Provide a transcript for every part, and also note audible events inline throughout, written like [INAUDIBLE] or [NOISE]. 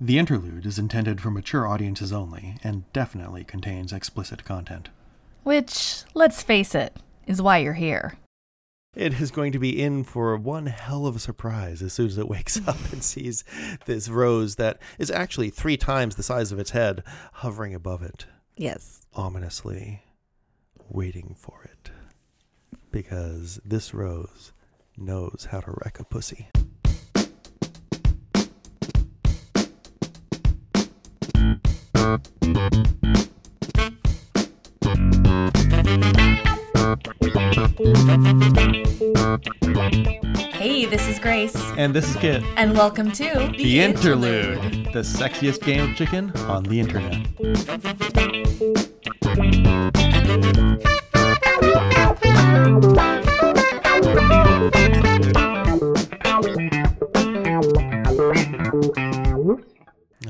The interlude is intended for mature audiences only and definitely contains explicit content. Which, let's face it, is why you're here. It is going to be in for one hell of a surprise as soon as it wakes [LAUGHS] up and sees this rose that is actually three times the size of its head hovering above it, Yes. ominously waiting for it. Because this rose knows how to wreck a pussy. Hey, this is Grace, And this is Kit. and welcome to The Interlude, the sexiest game of chicken on the internet. [LAUGHS]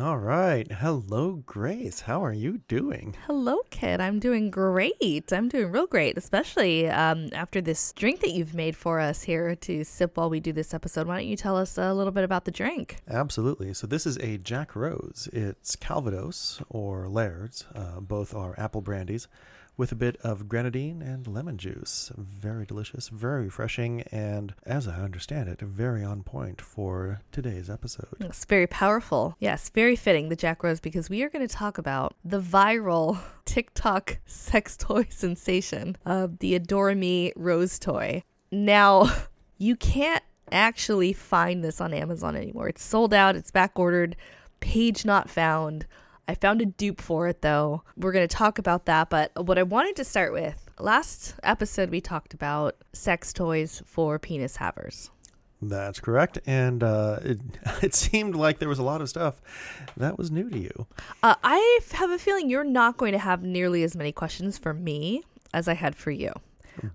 All right. Hello, Grace. How are you doing? Hello, Kit. I'm doing great. I'm doing real great, especially um, after this drink that you've made for us here to sip while we do this episode. Why don't you tell us a little bit about the drink? Absolutely. So this is a Jack Rose. It's Calvados or Laird's. Uh, both are apple brandies with a bit of grenadine and lemon juice. Very delicious, very refreshing, and as I understand it, very on point for today's episode. It's very powerful. Yes, very fitting, the Jack Rose, because we are going to talk about the viral [LAUGHS] TikTok sex toy [LAUGHS] sensation of the Adore Me Rose toy. Now, [LAUGHS] you can't actually find this on Amazon anymore. It's sold out, it's back ordered, page not found. I found a dupe for it though. We're going to talk about that, but what I wanted to start with last episode, we talked about sex toys for penis havers. That's correct, and uh, it, [LAUGHS] it seemed like there was a lot of stuff that was new to you. Uh, I have a feeling you're not going to have nearly as many questions for me as I had for you,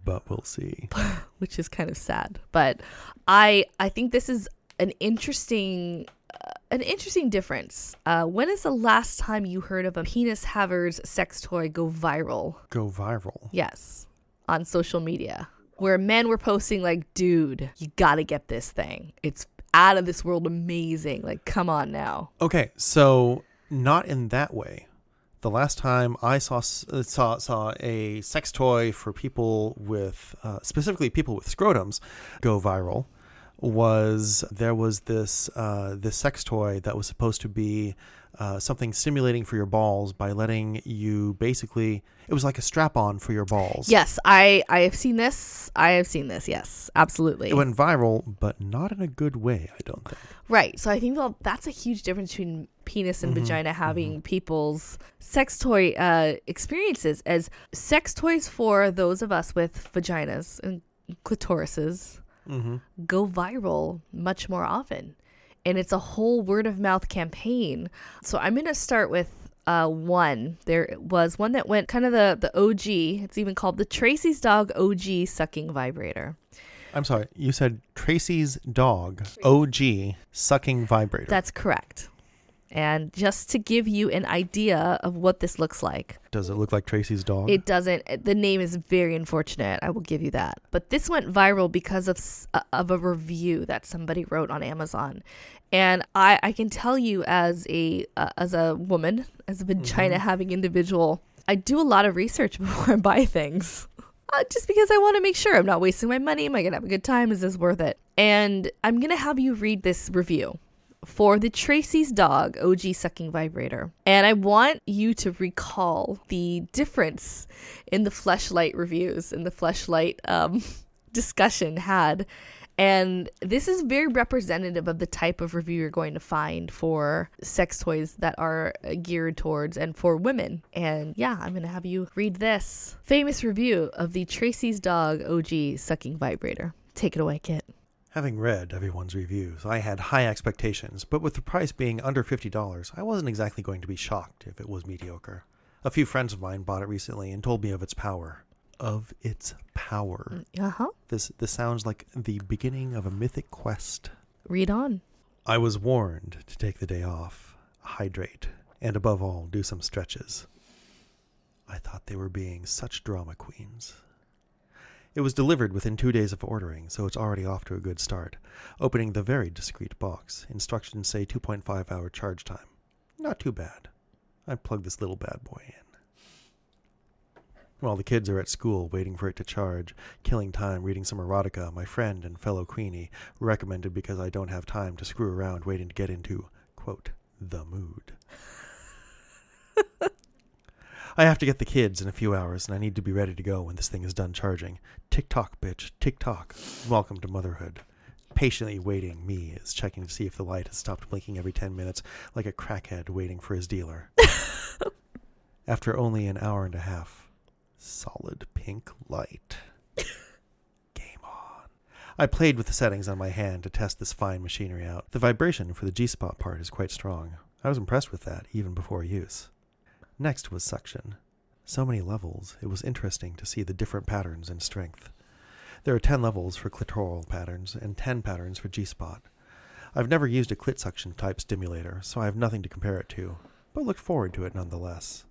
But we'll see. [LAUGHS] which is kind of sad. But I I think this is an interesting an interesting difference. Uh, when is the last time you heard of a penis haver's sex toy go viral? Go viral. Yes, on social media, where men were posting like, "Dude, you got to get this thing. It's out of this world amazing. Like, come on now." Okay, so not in that way. The last time I saw uh, saw saw a sex toy for people with uh, specifically people with scrotums go viral was there was this uh, this sex toy that was supposed to be uh, something stimulating for your balls by letting you basically it was like a strap on for your balls. Yes, I I have seen this. I have seen this. Yes, absolutely. It went viral, but not in a good way, I don't think. right. So I think well, that's a huge difference between penis and vagina having people's sex toy uh, experiences as sex toys for those of us with vaginas and clitorises Mm-hmm. go viral much more often. And it's a whole word of mouth campaign. So I'm going to start with uh, one. There was one that went kind of the, the OG. It's even called the Tracy's Dog OG sucking vibrator. I'm sorry, you said Tracy's dog OG sucking vibrator. That's correct. And just to give you an idea of what this looks like, Does it look like Tracy's dog? it doesn't. The name is very unfortunate. I will give you that. But this went viral because of uh, of a review that somebody wrote on Amazon, and I I can tell you as a uh, as a woman as a vagina having individual, I do a lot of research [LAUGHS] before I buy things. Uh, just because I want to make sure I'm not wasting my money. Am I gonna have a good time? Is this worth it? And I'm gonna have you read this review for the Tracy's Dog OG sucking vibrator. And I want you to recall the difference in the fleshlight reviews and the fleshlight um, [LAUGHS] discussion had. And this is very representative of the type of review you're going to find for sex toys that are uh, geared towards and for women. And yeah, I'm going to have you read this famous review of the Tracy's Dog OG sucking vibrator. Take it away, Kit. Having read everyone's reviews, I had high expectations, but with the price being under $50, I wasn't exactly going to be shocked if it was mediocre. A few friends of mine bought it recently and told me of its power. Of its power. Uh huh. This this sounds like the beginning of a mythic quest. Read on. I was warned to take the day off, hydrate, and above all, do some stretches. I thought they were being such drama queens. It was delivered within two days of ordering, so it's already off to a good start. Opening the very discreet box, instructions say 2.5 hour charge time. Not too bad. I plug this little bad boy in. While the kids are at school waiting for it to charge, killing time reading some erotica my friend and fellow Queenie recommended because I don't have time to screw around waiting to get into, quote, the mood. [LAUGHS] I have to get the kids in a few hours, and I need to be ready to go when this thing is done charging. Tick tock, bitch. Tick tock. Welcome to motherhood. Patiently waiting, me is checking to see if the light has stopped blinking every 10 minutes, like a crackhead waiting for his dealer. [LAUGHS] After only an hour and a half, solid pink light. [LAUGHS] Game on. I played with the settings on my hand to test this fine machinery out. The vibration for the G spot part is quite strong. I was impressed with that, even before use. Next was suction. So many levels, it was interesting to see the different patterns and strength. There are 10 levels for clitoral patterns and 10 patterns for G spot. I've never used a clit suction type stimulator, so I have nothing to compare it to, but looked forward to it nonetheless.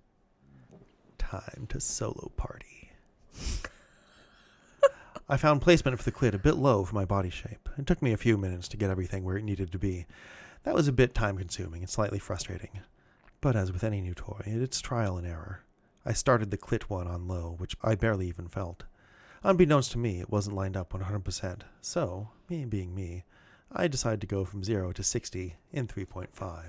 Time to solo party. [LAUGHS] I found placement for the clit a bit low for my body shape. It took me a few minutes to get everything where it needed to be. That was a bit time consuming and slightly frustrating. But as with any new toy, it's trial and error. I started the clit one on low, which I barely even felt. Unbeknownst to me, it wasn't lined up 100%, so, me being me, I decided to go from 0 to 60 in 3.5.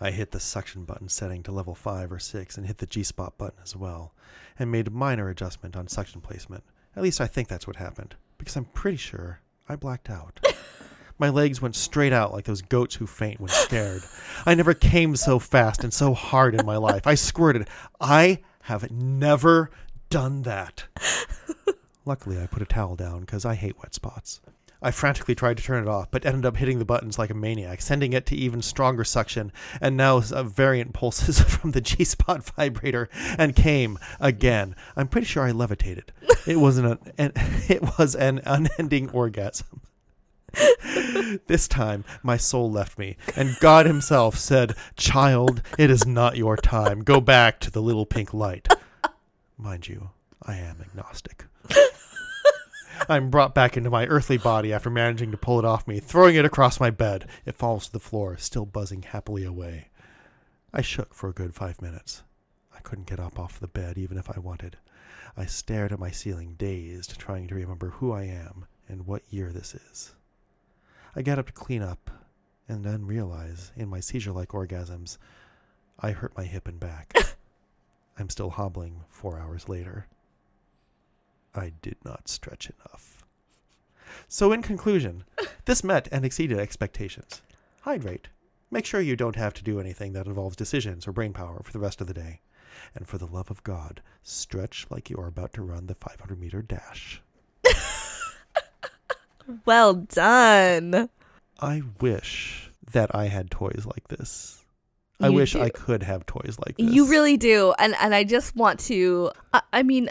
I hit the suction button setting to level 5 or 6 and hit the G spot button as well, and made a minor adjustment on suction placement. At least I think that's what happened, because I'm pretty sure I blacked out. [LAUGHS] My legs went straight out like those goats who faint when scared. I never came so fast and so hard in my life. I squirted. I have never done that. Luckily, I put a towel down because I hate wet spots. I frantically tried to turn it off, but ended up hitting the buttons like a maniac, sending it to even stronger suction, and now variant pulses [LAUGHS] from the G spot vibrator, and came again. I'm pretty sure I levitated. It wasn't an, an [LAUGHS] it was an unending orgasm. This time, my soul left me, and God Himself said, Child, it is not your time. Go back to the little pink light. Mind you, I am agnostic. I'm brought back into my earthly body after managing to pull it off me, throwing it across my bed. It falls to the floor, still buzzing happily away. I shook for a good five minutes. I couldn't get up off the bed even if I wanted. I stared at my ceiling, dazed, trying to remember who I am and what year this is. I get up to clean up and then realize, in my seizure like orgasms, I hurt my hip and back. [LAUGHS] I'm still hobbling four hours later. I did not stretch enough. So, in conclusion, [LAUGHS] this met and exceeded expectations. Hydrate. Make sure you don't have to do anything that involves decisions or brain power for the rest of the day. And for the love of God, stretch like you are about to run the 500 meter dash. [LAUGHS] Well done. I wish that I had toys like this. I You wish do. I could have toys like this. You really do. And and I just want to I, I mean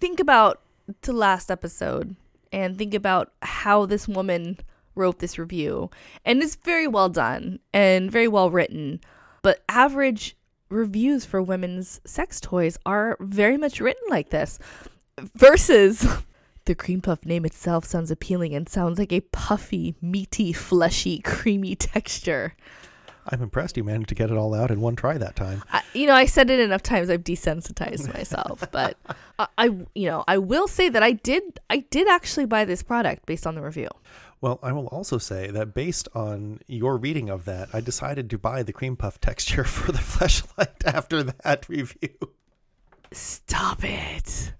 think about the last episode and think about how this woman wrote this review. And it's very well done and very well written. But average reviews for women's sex toys are very much written like this. Versus the cream puff name itself sounds appealing and sounds like a puffy, meaty, fleshy, creamy texture. I'm impressed you managed to get it all out in one try that time. I, you know, I said it enough times. I've desensitized myself, [LAUGHS] but I, I, you know, I will say that I did, I did actually buy this product based on the review. Well, I will also say that based on your reading of that, I decided to buy the cream puff [LAUGHS] texture for the [LAUGHS] fleshlight after that review. Stop it.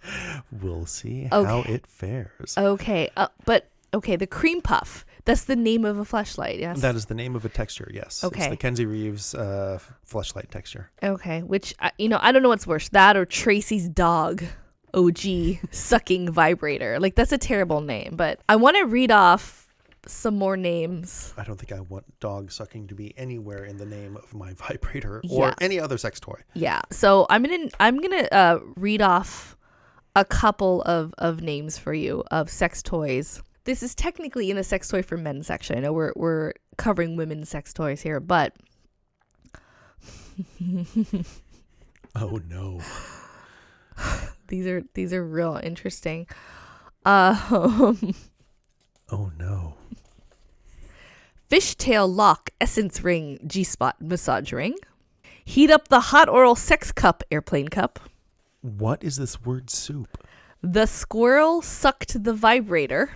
We'll see how Okay. it fares. Okay, uh, but okay, the cream puff. That's the name of a fleshlight. Yes. That is the name of a texture, yes. It's Okay. the Kenzie Reeves uh, fleshlight texture. okay. Which uh, you know, I don't know what's worse, that or Tracy's dog. OG sucking vibrator. Like that's a terrible name, but I want to read off some more names. I don't think I want dog sucking to be anywhere in the name of my [LAUGHS] vibrator or Yeah. any other sex toy. Yeah. So I'm gonna I'm gonna uh, read off a couple of of names for you of sex toys. This is technically in the sex toy for men section. I know we're we're covering women's sex toys here, but [LAUGHS] Oh no. [SIGHS] these are these are real interesting. [LAUGHS] Um, Oh no. Fishtail lock essence ring G spot massage ring. Heat up the hot oral sex cup airplane cup. What is this word soup? The squirrel sucked the vibrator.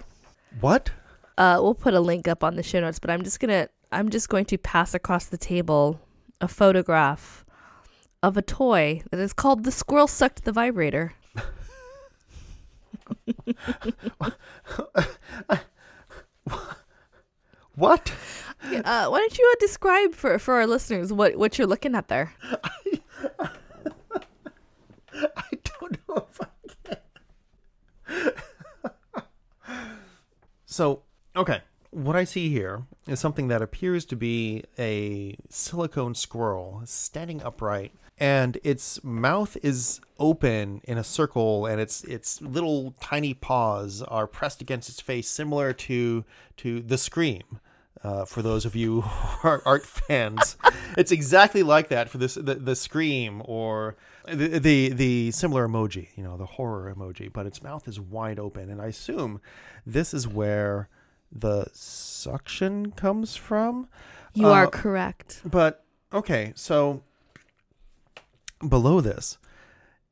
What? Uh, we'll put a link up on the show notes, but I'm just gonna I'm just going to pass across the table a photograph of a toy that is called the squirrel sucked the vibrator. What? Uh, why don't you uh, describe for for our listeners what what you're looking at there? [LAUGHS] I don't know if I can. [LAUGHS] so, okay. What I see here is something that appears to be a silicone squirrel standing upright and its mouth is open in a circle and its its little tiny paws are pressed against its face similar to to the scream uh, for those of you [LAUGHS] who are art fans. [LAUGHS] it's exactly like that for this the, the scream or the, the the similar emoji, you know, the horror emoji, but its mouth is wide open, and I assume this is where the suction comes from. You are Uh, correct. But okay, so below this,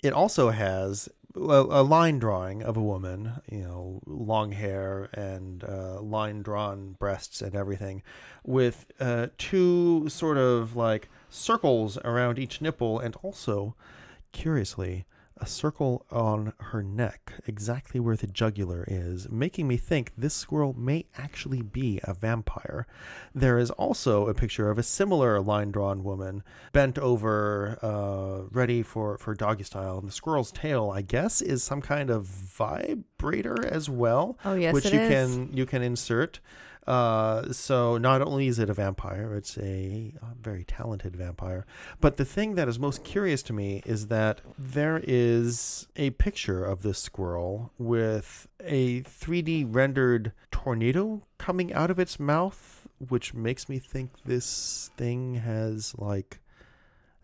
it also has a, line drawing of a woman, you know, long hair and uh, line drawn breasts and everything, with uh, two sort of like circles around each nipple, and also, curiously, a circle on her neck, exactly where the jugular is, making me think this squirrel may actually be a vampire. There is also a picture of a similar line drawn woman bent over, uh, ready for, for doggy style. And the squirrel's tail, I guess, is some kind of vibrator as well. Oh, yes, which you is. can you can insert. Uh, so not only is it a vampire, it's a, uh very talented vampire. But the thing that is most curious to me is that there is a picture of this squirrel with a 3D rendered tornado coming out of its mouth, which makes me think this thing has like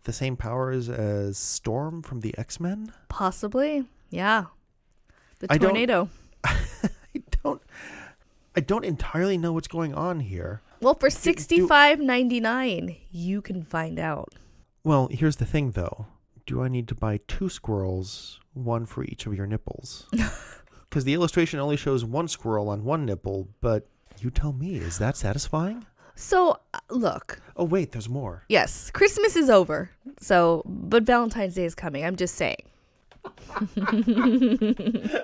the same powers as Storm from the X Men. Possibly, yeah. The tornado. I don't. Entirely know what's going on here. Well, for sixty five ninety nine, you can find out. Well, here's the thing though. Do I need to buy two squirrels, one for each of your nipples? [LAUGHS] Because the illustration only shows one squirrel on one nipple, but you tell me, is that satisfying? So, uh, look, Oh, wait, there's more. yes, Christmas is over. So, but Valentine's Day is coming. I'm just saying. [LAUGHS]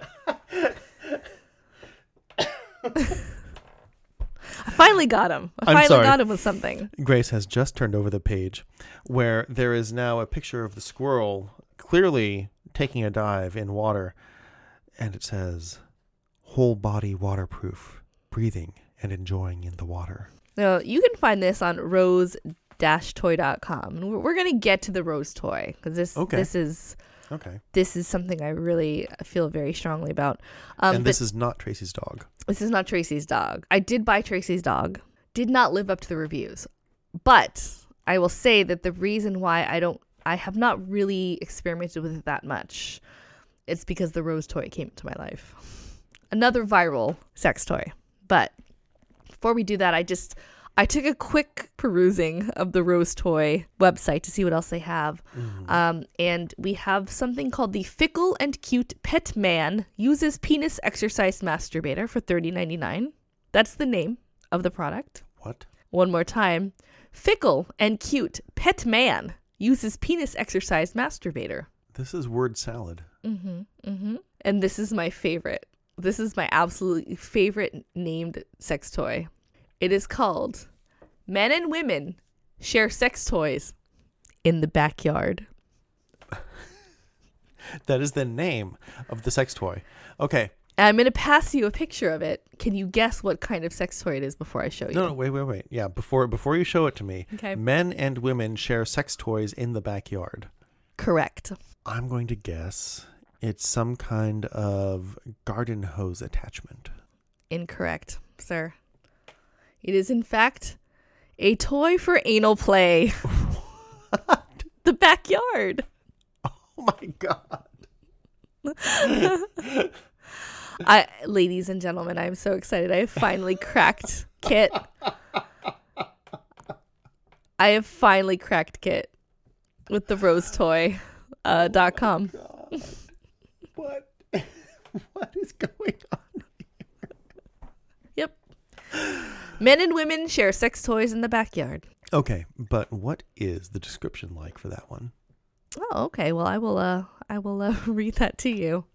[LAUGHS] I finally got him. I I'm finally sorry. got him with something. Grace has just turned over the page where there is now a picture of the squirrel clearly taking a dive in water, and it says, whole body waterproof, breathing and enjoying in the water. Now, you can find this on rose-toy.com. And we're, we're gonna get to the rose toy because this Okay. this is Okay. this is something I really feel very strongly about. Um, and this is not Tracy's dog. this is not Tracy's dog. I did buy Tracy's dog. Did not live up to the reviews, but I will say that the reason why I don't I have not really experimented with it that much. It's because the rose toy came into my life. Another viral sex toy. But before we do that, I just I took a quick perusing of the Rose Toy website to see what else they have. Um, and we have something called the Fickle and Cute Pet Man uses penis exercise masturbator for $30.99. That's the name of the product. What? One more time. Fickle and Cute Pet Man uses penis exercise masturbator. This is word salad. Mm-hmm. Mm-hmm. And this is my favorite. This is my absolutely favorite named sex toy. It is called Men and Women Share Sex Toys in the Backyard. [LAUGHS] That is the name of the sex toy. Okay. I'm going to pass you a picture of it. Can you guess what kind of sex toy it is before I show you? No, no, wait, wait, wait. Yeah, before before you show it to me, Okay. men and women share sex toys in the backyard. Correct. I'm going to guess it's some kind of garden hose attachment. Incorrect, sir. It is, in fact, a toy for anal play. [LAUGHS] [LAUGHS] the backyard. Oh my god. [LAUGHS] I, ladies and gentlemen, I'm so excited. I have finally cracked Kit. I have finally cracked Kit with the rose toy uh, dot com. What? what is going on? Yep. Men and women share sex toys in the backyard. Okay, but what is the description like for that one? Oh, okay. Well, I will uh I will uh, [LAUGHS] read that to you.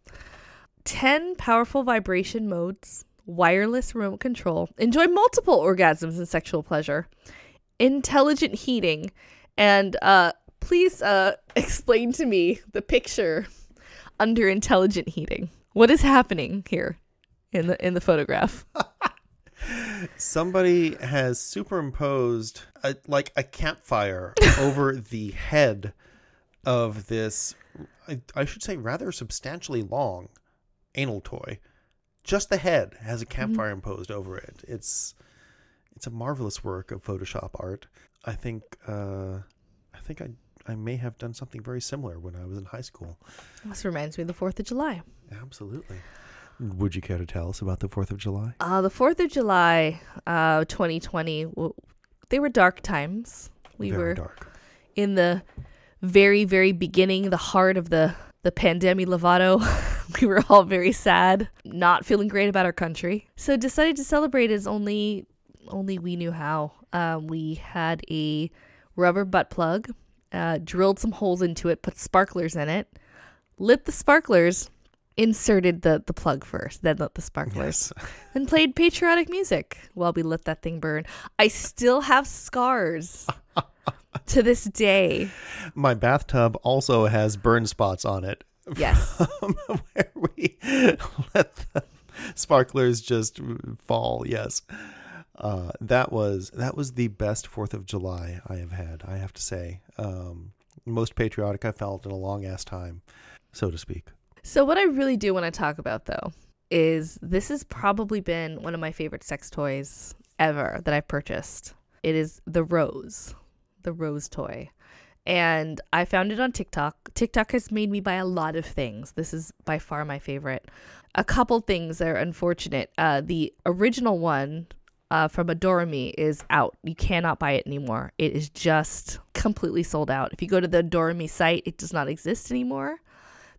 10 powerful vibration modes, wireless remote control, enjoy multiple orgasms and sexual pleasure, intelligent heating, and uh please uh [LAUGHS] explain to me the picture under intelligent heating. What is happening here in the in the photograph? [LAUGHS] Somebody has superimposed a, like a campfire [LAUGHS] over the head of this, I, I should say, rather substantially long anal toy. Just the head has a campfire imposed over it. It's it's a marvelous work of Photoshop art. I think uh, I think I I may have done something very similar when I was in high school. This reminds me of the 4th of July. Absolutely. Would you care to tell us about the Fourth of July? Uh, the 4th of July, uh, 2020, w- they were dark times. We very were dark. in the very, very beginning, the heart of the, the pandemic Lovato. [LAUGHS] we were all very sad, not feeling great about our country. So decided to celebrate as only only we knew how. Um, we had a rubber butt plug, uh, drilled some holes into it, put sparklers in it, lit the sparklers, inserted the, the plug first, then lit the sparklers Yes. [LAUGHS] and played patriotic music while we let that thing burn. I still have scars [LAUGHS] to this day. My bathtub also has burn spots on it Yes. [LAUGHS] where we let the sparklers just fall. Yes. Uh, that was that was the best Fourth of July I have had. I have to say, um, most patriotic I felt in a long ass time, so to speak. So what I really do want to talk about though is this has probably been one of my favorite sex toys ever that I've purchased. It is the Rose, the Rose toy. And I found it on TikTok. TikTok has made me buy a lot of things. This is by far my favorite. A couple things are unfortunate. Uh, the original one uh, from Adore Me is out. You cannot buy it anymore. It is just completely sold out. If you go to the Adore Me site, it does not exist anymore.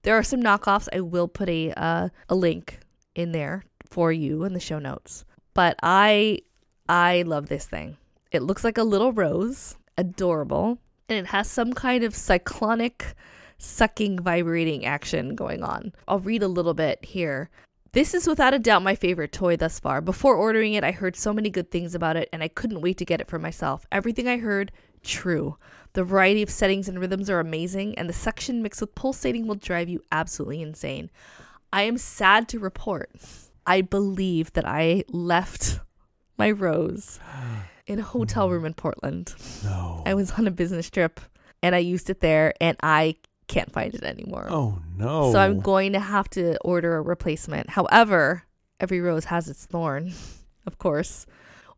There are some knockoffs. I will put a uh, a link in there for you in the show notes. But I I love this thing. It looks like a little rose, adorable, and it has some kind of cyclonic sucking vibrating action going on. I'll read a little bit here. This is without a doubt my favorite toy thus far. Before ordering it, I heard so many good things about it and I couldn't wait to get it for myself. Everything I heard, true. The variety of settings and rhythms are amazing, and the suction mixed with pulsating will drive you absolutely insane. I am sad to report I believe that I left my rose [GASPS] in a hotel room in Portland. No. I was on a business trip and I used it there and I can't find it anymore. oh no. So I'm going to have to order a replacement. However, every rose has its thorn, [LAUGHS] of course.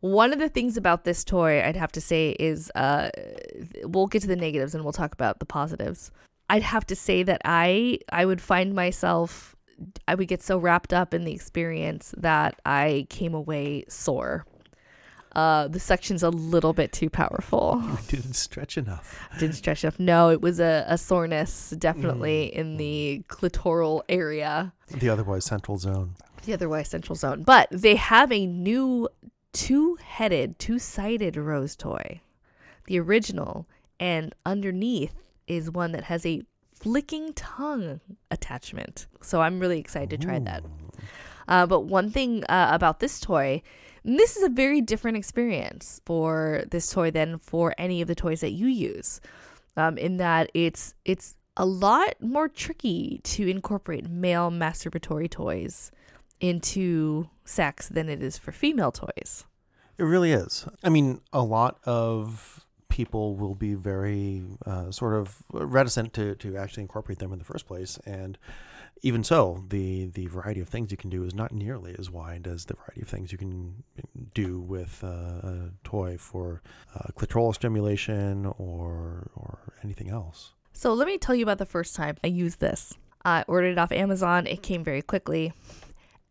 One of the things about this toy I'd have to say is uh we'll get to the negatives and we'll talk about the positives. I'd have to say that I I would find myself I would get so wrapped up in the experience that I came away sore. Uh, the section's a little bit too powerful. [LAUGHS] I didn't stretch enough. Didn't stretch enough. No, it was a, a soreness definitely in the clitoral area, The otherwise central zone. the otherwise central zone. But they have a new two headed, two sided rose toy, the original, and underneath is one that has a flicking tongue attachment. So I'm really excited to try that. Uh, but one thing uh, about this toy, and this is a very different experience for this toy than for any of the toys that you use, um, in that it's it's a lot more tricky to incorporate male masturbatory toys into sex than it is for female toys. It really is. I mean, a lot of people will be very uh, sort of reticent to, to actually incorporate them in the first place. And even so, the, the variety of things you can do is not nearly as wide as the variety of things you can do with uh, a toy for uh, clitoral stimulation or, or anything else. So let me tell you about the first time I used this. I ordered it off Amazon. It came very quickly.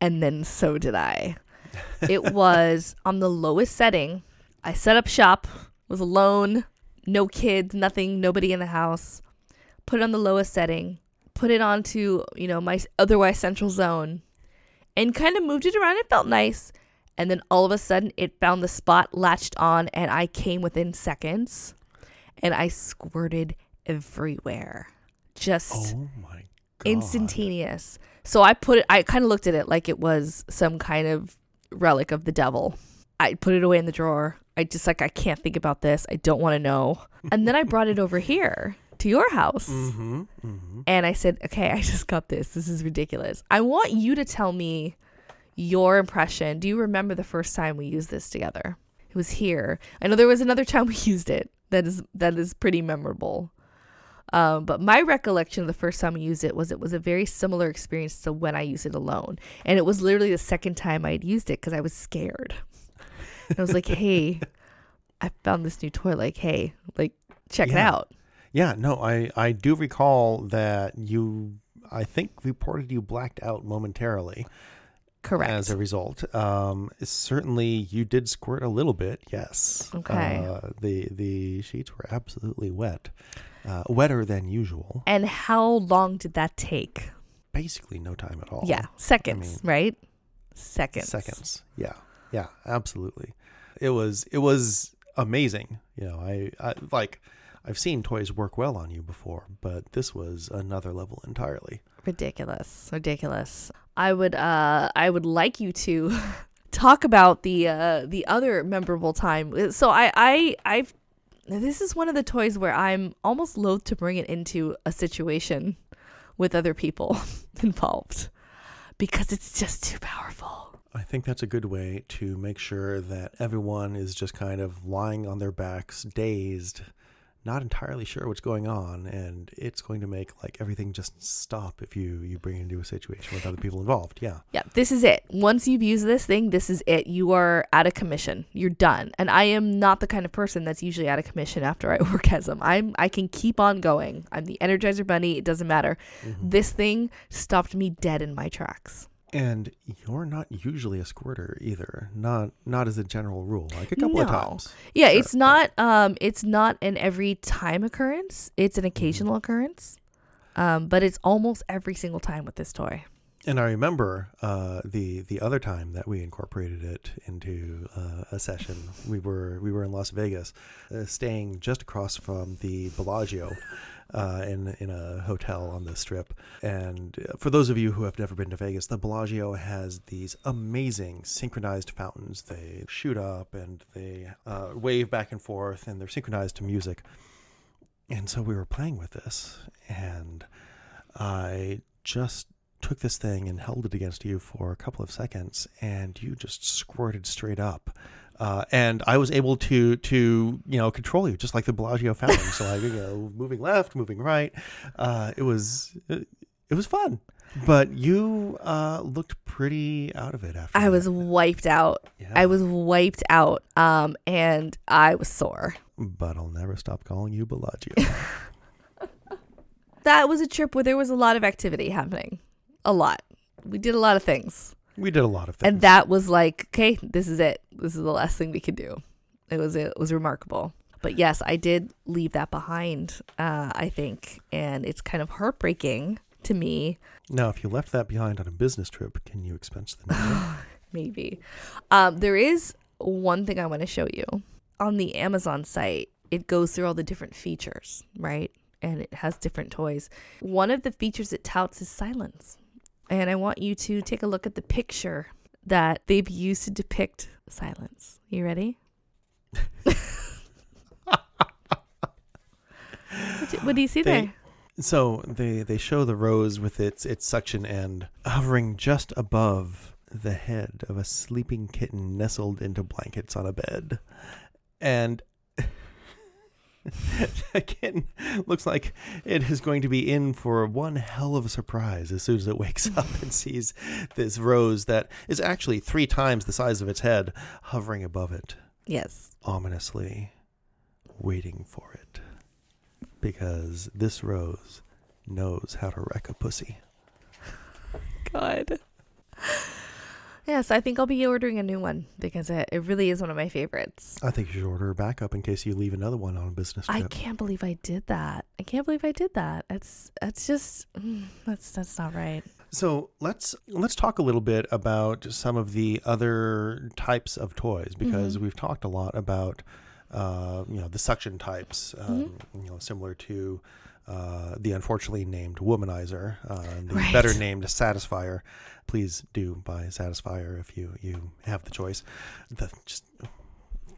And then so did I. It [LAUGHS] was on the lowest setting. I set up shop, was alone, no kids, nothing, nobody in the house. Put it on the lowest setting, put it onto, you know, my otherwise central zone, and kind of moved it around. It felt nice. And then all of a sudden, it found the spot, latched on, and I came within seconds and I squirted everywhere. Just Oh my god. instantaneous. So I put it, I kind of looked at it like it was some kind of relic of the devil. I put it away in the drawer. I just like, I can't think about this. I don't want to know. And then I brought it over here to your house. Mm-hmm. Mm-hmm. And I said, okay, I just got this. This is ridiculous. I want you to tell me your impression. Do you remember the first time we used this together? It was here. I know there was another time we [LAUGHS] used it. That is that is pretty memorable. Um, but my recollection of the first time I used it was it was a very similar experience to when I used it alone, and it was literally the second time I had used it because I was scared. And I was like, "Hey, [LAUGHS] I found this new toy. Like, hey, like check it out." Yeah, no, I I do recall that you I think reported you blacked out momentarily Correct. as a result. Um certainly you did squirt a little bit, yes. Okay. Uh, the the sheets were absolutely wet. Uh, wetter than usual. and how long did that take? Basically no time at all. Yeah, seconds, right? Seconds. Seconds. Yeah. Yeah, absolutely. It was it was amazing. You know, I, I like I've seen toys work well on you before, but this was another level entirely. Ridiculous. Ridiculous. I would uh I would like you to [LAUGHS] talk about the uh the other memorable time. So I I I've this is one of the toys where I'm almost loath to bring it into a situation with other people [LAUGHS] involved because it's just too powerful. I think that's a good way to make sure that everyone is just kind of lying on their backs, dazed, not entirely sure what's going on, and it's going to make like everything just stop if you you bring it into a situation with other people involved. Yeah. Yeah, this is it. Once you've used this thing, this is it. You are out of commission. You're done. And I am not the kind of person that's usually out of commission after I [LAUGHS] orgasm. I'm I can keep on going. I'm the Energizer Bunny. It doesn't matter. Mm-hmm. This thing stopped me dead in my tracks. And you're not usually a squirter either. Not not as a general rule. Like a couple of times. Yeah, Sure, it's not um it's not an every time occurrence. It's an occasional occurrence. Um, but it's almost every single time with this toy. And I remember uh, the the other time that we incorporated it into uh, a session. We were we were in Las Vegas, uh, staying just across from the Bellagio, uh, in in a hotel on the Strip. And for those of you who have never been to Vegas, the Bellagio has these amazing synchronized fountains. They shoot up and they uh, wave back and forth, and they're synchronized to music. And so we were playing with this, and I just took this thing and held it against you for a couple of seconds, and you just squirted straight up. Uh, and I was able to to you know control you just like the Bellagio fountain. so like you know [LAUGHS] moving left, moving right. Uh, it was it, it was fun, but you uh, looked pretty out of it after. I that. was wiped out. Yeah. I was wiped out. Um, and I was sore. but I'll never stop calling you Bellagio. [LAUGHS] that was a trip where there was a lot of activity happening. A lot. We did a lot of things. We did a lot of things. And that was like, okay, this is it. This is the last thing we could do. It was it was remarkable. But yes, I did leave that behind, uh, I think. And it's kind of heartbreaking to me, now, if you left that behind on a business trip, can you expense the money? [SIGHS] maybe. Um, there is one thing I want to show you. On the Amazon site, it goes through all the different features, right? And it has different toys. One of the features it touts is silence. And I want you to take a look at the picture that they've used to depict silence. You ready? [LAUGHS] what, do, what do you see They- there? So they they show the rose with its its suction end hovering just above the head of a sleeping kitten nestled into blankets on a bed, and [LAUGHS] the kitten looks like it is going to be in for one hell of a surprise as soon as it wakes up and [LAUGHS] sees this rose that is actually three times the size of its head hovering above it, Yes. ominously waiting for it, because this rose knows how to wreck a pussy. God. Yes, I think I'll be ordering a new one because it, it really is one of my favorites. I think you should order a backup in case you leave another one on a business trip. I can't believe I did that. I can't believe I did that. It's that's just [SIGHS] that's that's not right. So let's let's talk a little bit about some of the other types of toys because Mhm. we've talked a lot about uh, you know the suction types, um, Mm-hmm. you know, similar to uh, the unfortunately named womanizer, uh, and the Right. better named satisfier. Please do buy satisfier if you you have the choice. The just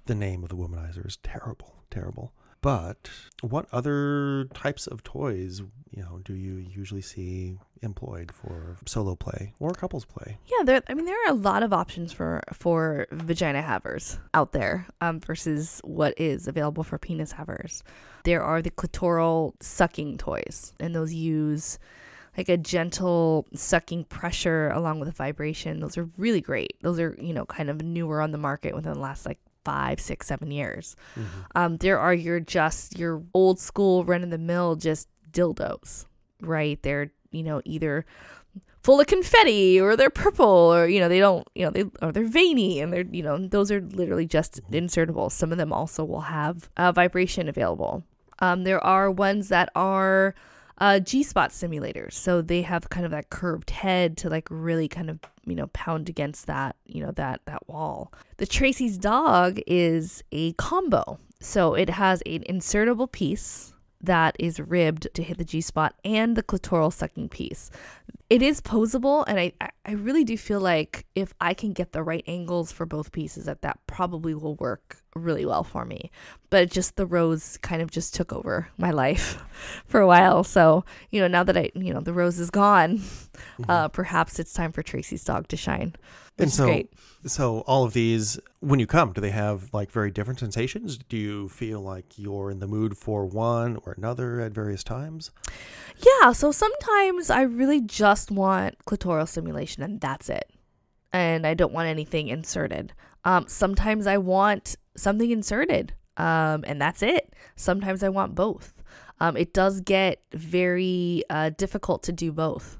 the name of the womanizer is terrible, terrible. But what other types of toys, you know, do you usually see employed for solo play or couples play? Yeah, there. I mean, there are a lot of options for for vagina havers out there um, versus what is available for penis havers. There are the clitoral sucking toys, and those use like a gentle sucking pressure along with a vibration. Those are really great. Those are you know kind of newer on the market within the last like five, six, seven years. Um, there are your just your old school run of the mill just dildos, right? They're you know either full of confetti or they're purple or you know they don't you know they or they're veiny and they're you know those are literally just insertable. Some of them also will have uh, vibration available. Um, there are ones that are uh, G spot simulators, so they have kind of that curved head to like really kind of you know pound against that you know that that wall. The Tracy's dog is a combo, so it has an insertable piece that is ribbed to hit the G spot and the clitoral sucking piece. It is posable, and I, I- really do feel like if I can get the right angles for both pieces, that that probably will work really well for me. But just the rose kind of just took over my life [LAUGHS] for a while. So you know, now that I you know the rose is gone, uh, perhaps it's time for Tracy's dog to shine, which And so, great. So all of these, when you come, do they have like very different sensations? Do you feel like you're in the mood for one or another at various times? Yeah, so sometimes I really just want clitoral stimulation and that's it. And I don't want anything inserted. Um, sometimes I want something inserted um, and that's it. Sometimes I want both. Um, it does get very uh, difficult to do both.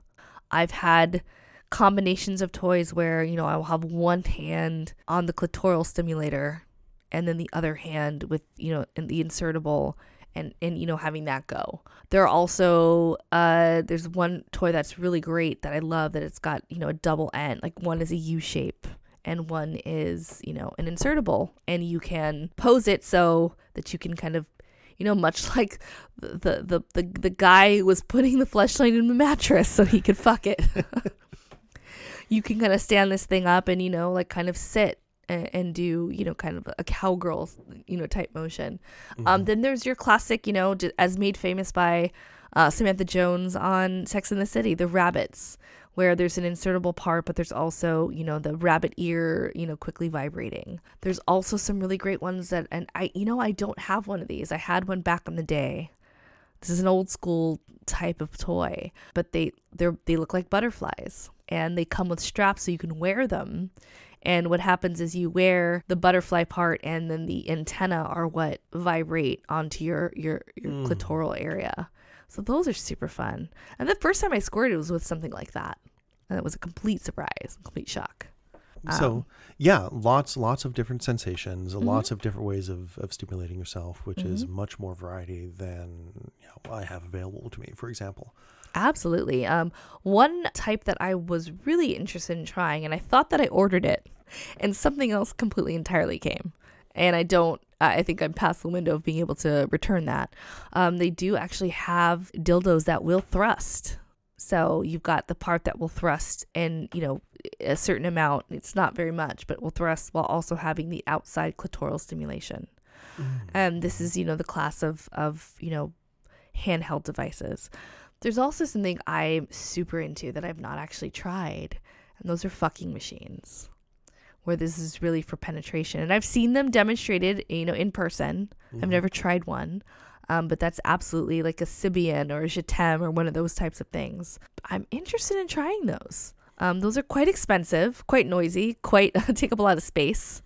I've had combinations of toys where, you know, I will have one hand on the clitoral stimulator and then the other hand with, you know, in the insertable and and you know having that go. There are also uh there's one toy that's really great that I love that it's got, you know, a double end. Like one is a U shape and one is, you know, an insertable and you can pose it so that you can kind of you know, much [LAUGHS] like the the the, the guy was putting the fleshlight in the mattress so he could fuck it. [LAUGHS] you can kind of stand this thing up and you know, like kind of sit and, and do you know kind of a cowgirl you know type motion. Um, then there's your classic, you know, as made famous by uh, Samantha Jones on Sex in the City, the rabbits, where there's an insertable part, but there's also, you know, the rabbit ear, you know, quickly vibrating. There's also some really great ones that, and I, you know, I don't have one of these. I had one back in the day. This is an old school type of toy, but they they're they look like butterflies, and they come with straps so you can wear them. And what happens is you wear the butterfly part, and then the antenna are what vibrate onto your your your hmm. clitoral area. So those are super fun. And the first time I squirted was with something like that, and it was a complete surprise, complete shock. so um, yeah, lots lots of different sensations, Mm-hmm. lots of different ways of, of stimulating yourself, which is mm-hmm. much more variety than you know, I have available to me, for example. Absolutely. Um, one type that I was really interested in trying, and I thought that I ordered it, and something else completely entirely came. And I don't, I think I'm past the window of being able to return that. Um, they do actually have dildos that will thrust. So you've got the part that will thrust and, you know, a certain amount, it's not very much, but will thrust while also having the outside clitoral stimulation. And this is, you know, the class of, of, you know, handheld devices. There's also something I'm super into that I've not actually tried, and those are fucking machines, where this is really for penetration. And I've seen them demonstrated, you know, in person. I've never tried one, um, but that's absolutely like a Sybian or a Jetem or one of those types of things. I'm interested in trying those. Um, those are quite expensive, quite noisy, quite [LAUGHS] take up a lot of space.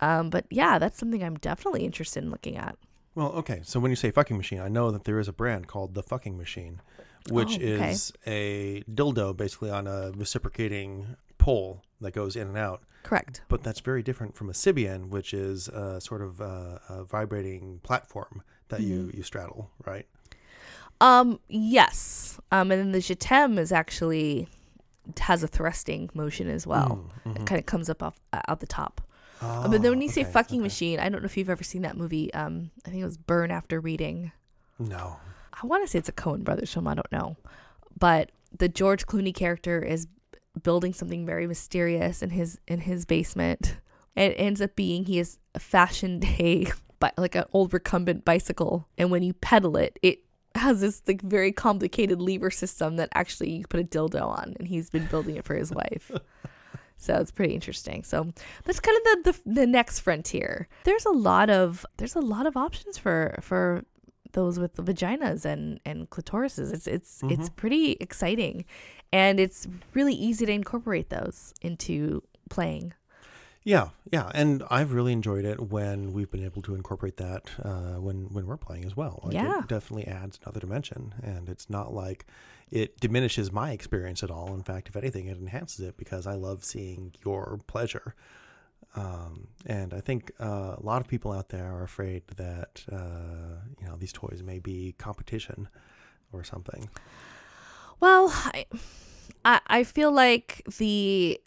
Um, but yeah, that's something I'm definitely interested in looking at. Well, okay. So when you say fucking machine, I know that there is a brand called the fucking machine, which Oh, okay. is a dildo basically on a reciprocating pole that goes in and out. Correct. But that's very different from a Sybian, which is a sort of uh, a vibrating platform that you, you straddle, right? Um, yes. Um, and then the jetem is actually has a thrusting motion as well. Mm, It mhm. kind of comes up off uh, out the top. Oh, but then when you say fucking okay. machine, I don't know if you've ever seen that movie. Um, I think it was Burn After Reading. No. I want to say it's a Coen Brothers film. I don't know, but the George Clooney character is building something very mysterious in his in his basement. And it ends up being he has fashioned a [LAUGHS] like an old recumbent bicycle, and when you pedal it, it has this like very complicated lever system that actually you put a dildo on, and he's been building it for his wife. [LAUGHS] So it's pretty interesting. So that's kind of the, the the next frontier. There's a lot of there's a lot of options for for those with vaginas and and clitorises. It's it's it's pretty exciting, and it's really easy to incorporate those into playing. Yeah, yeah, and I've really enjoyed it when we've been able to incorporate that uh, when when we're playing as well. Like, Yeah. it definitely adds another dimension, and it's not like it diminishes my experience at all. In fact, if anything, it enhances it because I love seeing your pleasure. Um, and I think uh, a lot of people out there are afraid that uh, you know these toys may be competition or something. Well, I, I feel like the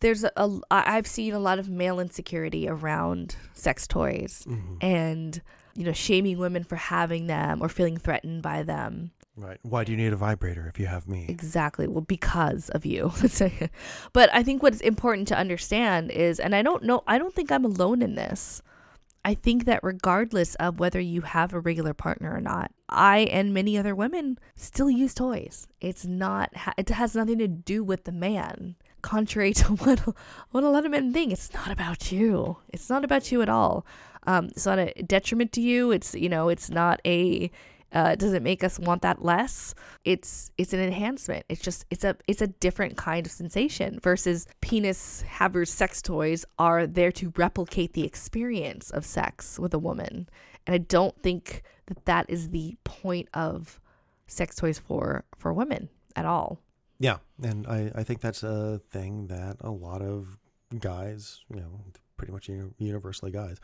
there's a, a I've seen a lot of male insecurity around sex toys Mhm. and you know shaming women for having them or feeling threatened by them. Right? Why do you need a vibrator if you have me? Exactly. Well, because of you. [LAUGHS] but I think what's important to understand is, and I don't know, I don't think I'm alone in this. I think that regardless of whether you have a regular partner or not, I and many other women still use toys. It's not, it has nothing to do with the man. Contrary [LAUGHS] to what, what a lot of men think, it's not about you. It's not about you at all. Um, it's not a detriment to you. It's, you know, it's not a, uh, does it make us want that less? It's it's an enhancement. It's just it's a it's a different kind of sensation versus penis havers sex toys are there to replicate the experience of sex with a woman. And I don't think that that is the point of sex toys for for women at all. Yeah, and I, I think that's a thing that a lot of guys, you know, pretty much universally guys,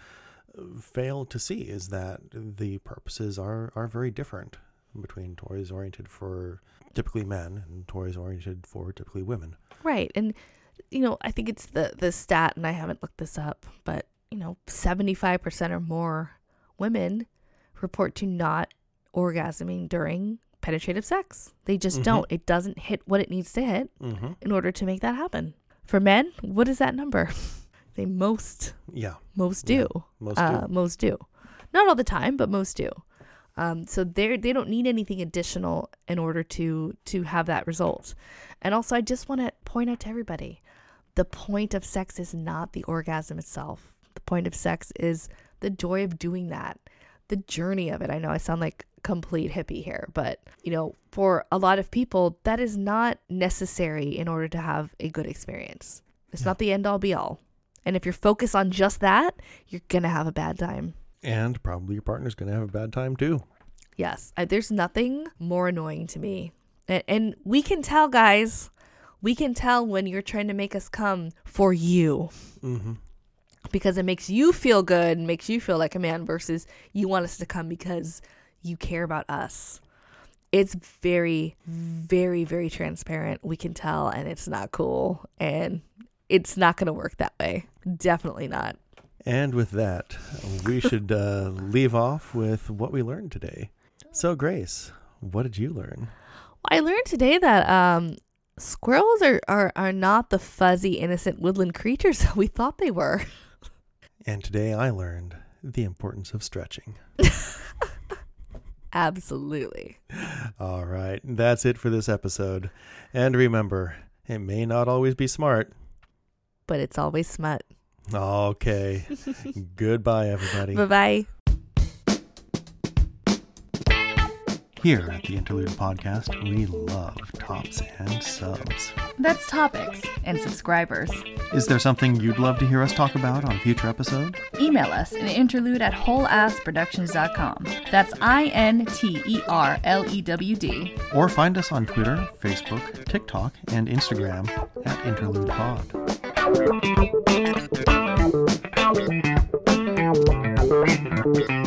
fail to see is that the purposes are, are very different between toys oriented for typically men and toys oriented for typically women. Right. And you know, I think it's the the stat and I haven't looked this up, but you know, 75% or more women report to not orgasming during penetrative sex. They just Mhm. don't. It doesn't hit what it needs to hit Mm-hmm. in order to make that happen. For men, what is that number? [LAUGHS] they most Yeah, most Yeah, do. most uh, do. most do. Not all the time, but most do. Um, so they they don't need anything additional in order to to have that result. And also, I just want to point out to everybody, the point of sex is not the orgasm itself. The point of sex is the joy of doing that, the journey of it. I know I sound like complete hippie here, but you know, for a lot of people, that is not necessary in order to have a good experience. It's Yeah. not the end all be all. And if you're focused on just that, you're gonna have a bad time. And probably your partner's going to have a bad time too. Yes, I, there's nothing more annoying to me, and, and we can tell, guys. We can tell when you're trying to make us come for you Mm-hmm. because it makes you feel good and makes you feel like a man versus you want us to come because you care about us. It's very, very, very transparent. We can tell, and it's not cool, and it's not going to work that way. Definitely not. And with that, we [LAUGHS] should uh, leave off with what we learned today. So, Grace, what did you learn? I learned today that um, squirrels are, are, are not the fuzzy, innocent woodland creatures [LAUGHS] that we thought they were. And today I learned the importance of stretching. [LAUGHS] Absolutely. All right, that's it for this episode. And remember, it may not always be smart. But it's always smut. Okay. [LAUGHS] Goodbye, everybody. Bye bye. Here at the Interlewd Podcast, we love tops and subs. That's topics and subscribers. Is there something you'd love to hear us talk about on a future episode? Email us at interlewd at wholeassproductions.com. That's I N T E R L E W D. Or find us on Twitter, Facebook, TikTok, and Instagram at Thank you.